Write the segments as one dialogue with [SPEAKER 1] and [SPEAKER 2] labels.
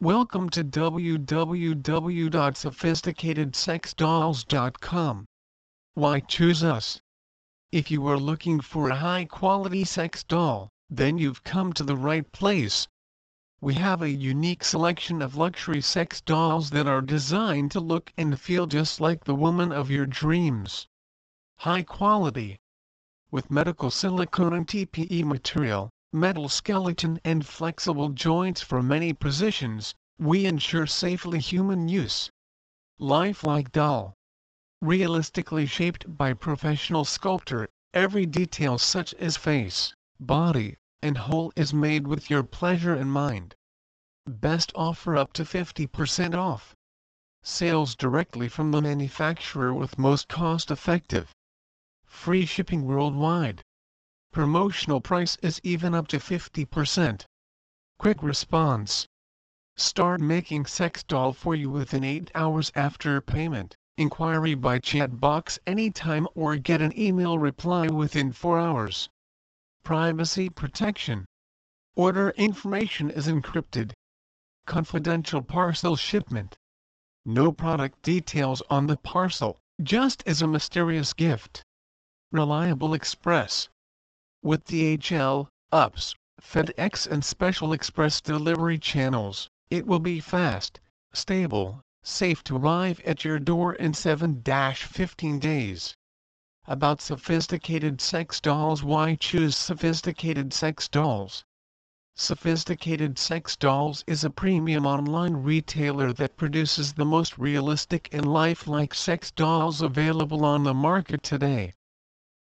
[SPEAKER 1] Welcome to www.sophisticatedsexdolls.com. Why choose us? If you are looking for a high quality sex doll, then you've come to the right place. We have a unique selection of luxury sex dolls that are designed to look and feel just like the woman of your dreams. High quality. With medical silicone and TPE material, metal skeleton and flexible joints for many positions, we ensure safely human use. Lifelike doll. Realistically shaped by professional sculptor, every detail such as face, body, and whole is made with your pleasure in mind. Best offer up to 50% off. Sales directly from the manufacturer with most cost effective. Free shipping worldwide. Promotional price is even up to 50%. Quick response. Start making sex doll for you within 8 hours after payment. Inquiry by chat box anytime or get an email reply within 4 hours. Privacy protection. Order information is encrypted. Confidential parcel shipment. No product details on the parcel, just as a mysterious gift. Reliable Express with DHL, UPS, FedEx and Special Express delivery channels, it will be fast, stable, safe to arrive at your door in 7-15 days. About sophisticated sex dolls Why choose sophisticated sex dolls? Sophisticated Sex Dolls is a premium online retailer that produces the most realistic and lifelike sex dolls available on the market today.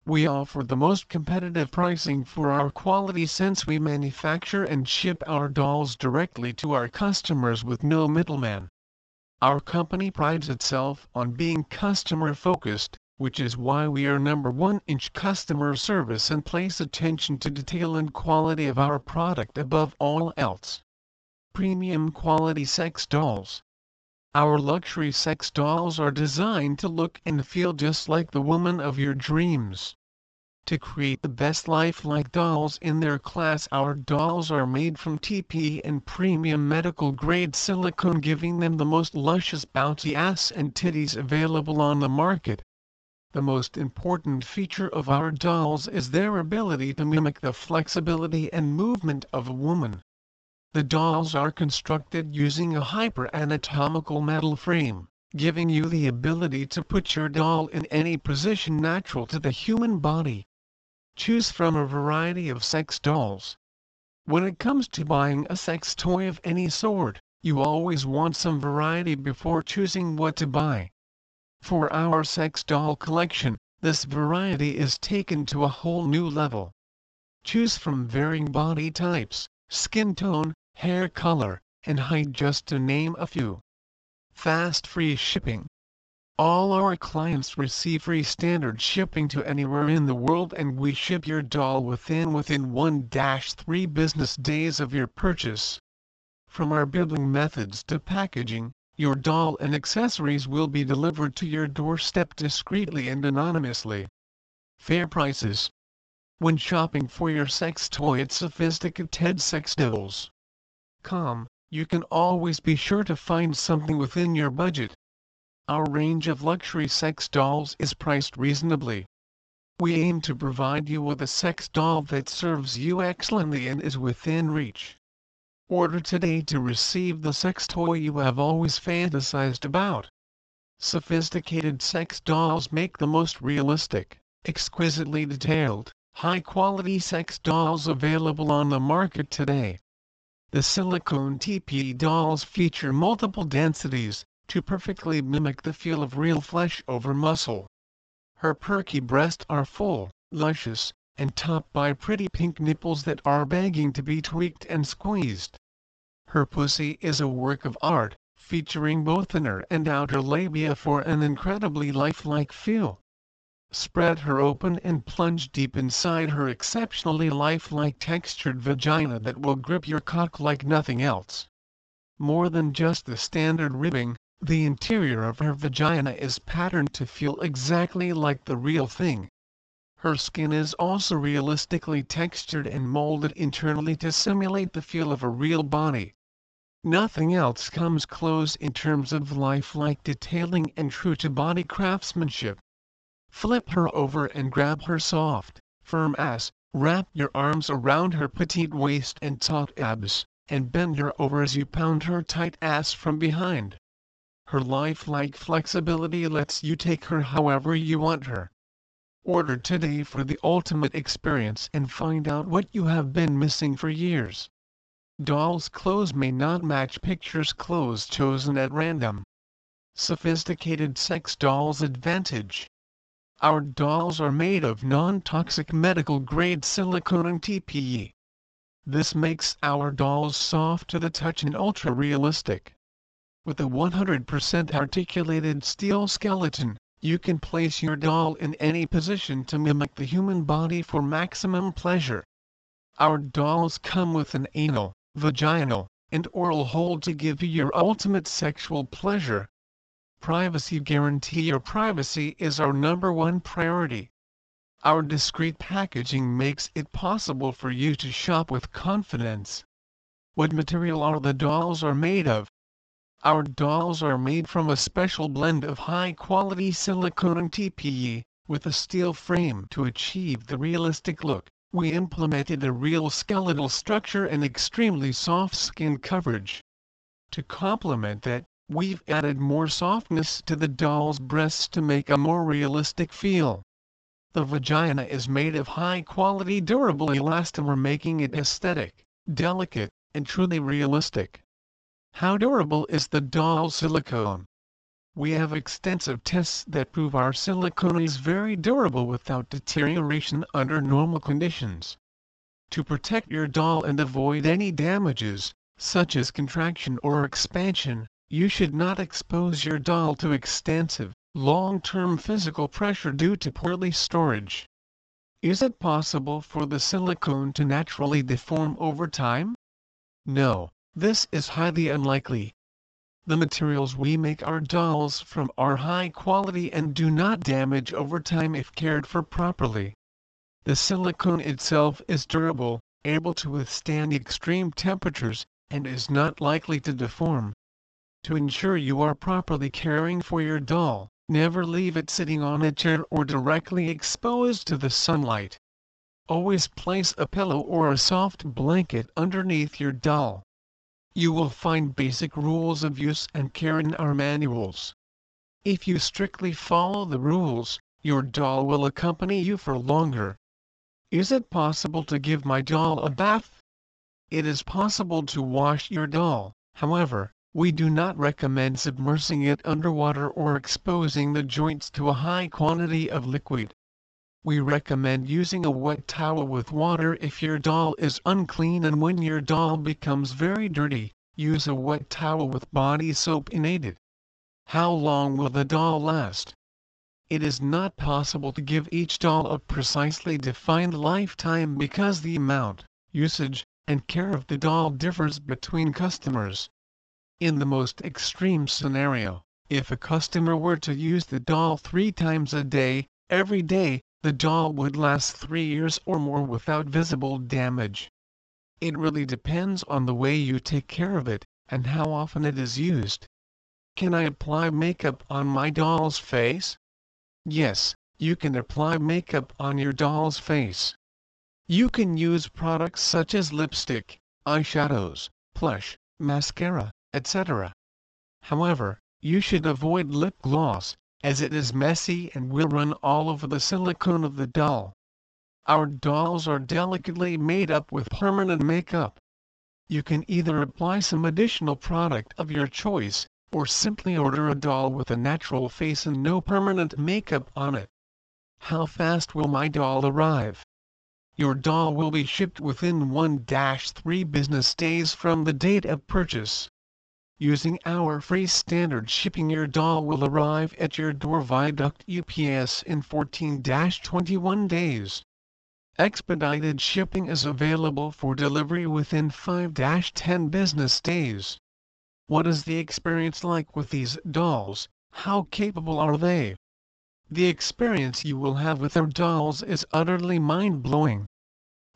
[SPEAKER 1] We offer the most competitive pricing for our quality since we manufacture and ship our dolls directly to our customers with no middleman. Our company prides itself on being customer focused, which is why we are number one in customer service and place attention to detail and quality of our product above all else. Premium quality sex dolls. Our luxury sex dolls are designed to look and feel just like the woman of your dreams. To create the best lifelike dolls in their class our dolls are made from TPE and premium medical grade silicone giving them the most luscious bouncy ass and titties available on the market. The most important feature of our dolls is their ability to mimic the flexibility and movement of a woman. The dolls are constructed using a hyper-anatomical metal frame, giving you the ability to put your doll in any position natural to the human body. Choose from a variety of sex dolls. When it comes to buying a sex toy of any sort, you always want some variety before choosing what to buy. For our sex doll collection, this variety is taken to a whole new level. Choose from varying body types, skin tone, hair color, and height just to name a few. Fast free shipping. All our clients receive free standard shipping to anywhere in the world and we ship your doll within within 1-3 business days of your purchase. From our building methods to packaging, your doll and accessories will be delivered to your doorstep discreetly and anonymously. Fair prices. When shopping for your sex toy at Sophisticated Sex Dolls. You can always be sure to find something within your budget. Our range of luxury sex dolls is priced reasonably. We aim to provide you with a sex doll that serves you excellently and is within reach. Order today to receive the sex toy you have always fantasized about. Sophisticated sex dolls make the most realistic, exquisitely detailed, high-quality sex dolls available on the market today. The silicone TPE dolls feature multiple densities, to perfectly mimic the feel of real flesh over muscle. Her perky breasts are full, luscious, and topped by pretty pink nipples that are begging to be tweaked and squeezed. Her pussy is a work of art, featuring both inner and outer labia for an incredibly lifelike feel. Spread her open and plunge deep inside her exceptionally lifelike textured vagina that will grip your cock like nothing else. More than just the standard ribbing, the interior of her vagina is patterned to feel exactly like the real thing. Her skin is also realistically textured and molded internally to simulate the feel of a real body. Nothing else comes close in terms of lifelike detailing and true-to-body craftsmanship. Flip her over and grab her soft, firm ass, wrap your arms around her petite waist and taut abs, and bend her over as you pound her tight ass from behind. Her lifelike flexibility lets you take her however you want her. Order today for the ultimate experience and find out what you have been missing for years. Doll's clothes may not match pictures clothes chosen at random. Sophisticated sex dolls advantage. Our dolls are made of non-toxic medical grade silicone and TPE. This makes our dolls soft to the touch and ultra realistic. With a 100% articulated steel skeleton, you can place your doll in any position to mimic the human body for maximum pleasure. Our dolls come with an anal, vaginal, and oral hole to give you your ultimate sexual pleasure. Privacy guarantee Your privacy is our number one priority. Our discreet packaging makes it possible for you to shop with confidence. What material are the dolls are made of? Our dolls are made from a special blend of high-quality silicone and TPE, with a steel frame to achieve the realistic look. We implemented a real skeletal structure and extremely soft skin coverage. To complement that, we've added more softness to the doll's breasts to make a more realistic feel. The vagina is made of high-quality durable elastomer making it aesthetic, delicate, and truly realistic. How durable is the doll silicone? We have extensive tests that prove our silicone is very durable without deterioration under normal conditions. To protect your doll and avoid any damages, such as contraction or expansion, you should not expose your doll to extensive, long-term physical pressure due to poorly storage. Is it possible for the silicone to naturally deform over time? No. This is highly unlikely. The materials we make our dolls from are high quality and do not damage over time if cared for properly. The silicone itself is durable, able to withstand extreme temperatures, and is not likely to deform. To ensure you are properly caring for your doll, never leave it sitting on a chair or directly exposed to the sunlight. Always place a pillow or a soft blanket underneath your doll. You will find basic rules of use and care in our manuals. If you strictly follow the rules, your doll will accompany you for longer. Is it possible to give my doll a bath? It is possible to wash your doll, however, we do not recommend submersing it underwater or exposing the joints to a high quantity of liquid. We recommend using a wet towel with water if your doll is unclean and when your doll becomes very dirty, use a wet towel with body soap in it. How long will the doll last? It is not possible to give each doll a precisely defined lifetime because the amount, usage, and care of the doll differs between customers. In the most extreme scenario, if a customer were to use the doll three times a day, every day, the doll would last three years or more without visible damage. It really depends on the way you take care of it, and how often it is used. Can I apply makeup on my doll's face? Yes, you can apply makeup on your doll's face. You can use products such as lipstick, eyeshadows, blush, mascara, etc. However, you should avoid lip gloss, as it is messy and will run all over the silicone of the doll. Our dolls are delicately made up with permanent makeup. You can either apply some additional product of your choice, or simply order a doll with a natural face and no permanent makeup on it. How fast will my doll arrive? Your doll will be shipped within 1-3 business days from the date of purchase. Using our free standard shipping your doll will arrive at your door via duct UPS in 14-21 days. Expedited shipping is available for delivery within 5-10 business days. What is the experience like with these dolls? How capable are they? The experience you will have with our dolls is utterly mind-blowing.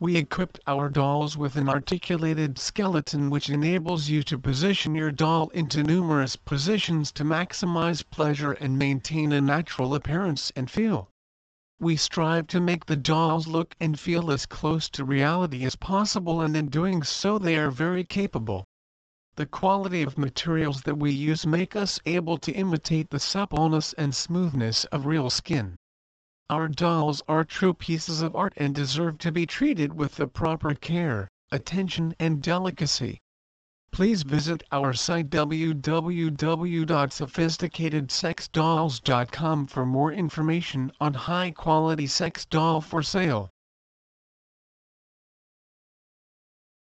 [SPEAKER 1] We equipped our dolls with an articulated skeleton which enables you to position your doll into numerous positions to maximize pleasure and maintain a natural appearance and feel. We strive to make the dolls look and feel as close to reality as possible and in doing so they are very capable. The quality of materials that we use make us able to imitate the suppleness and smoothness of real skin. Our dolls are true pieces of art and deserve to be treated with the proper care, attention and delicacy. Please visit our site www.sophisticatedsexdolls.com for more information on high quality sex doll for sale.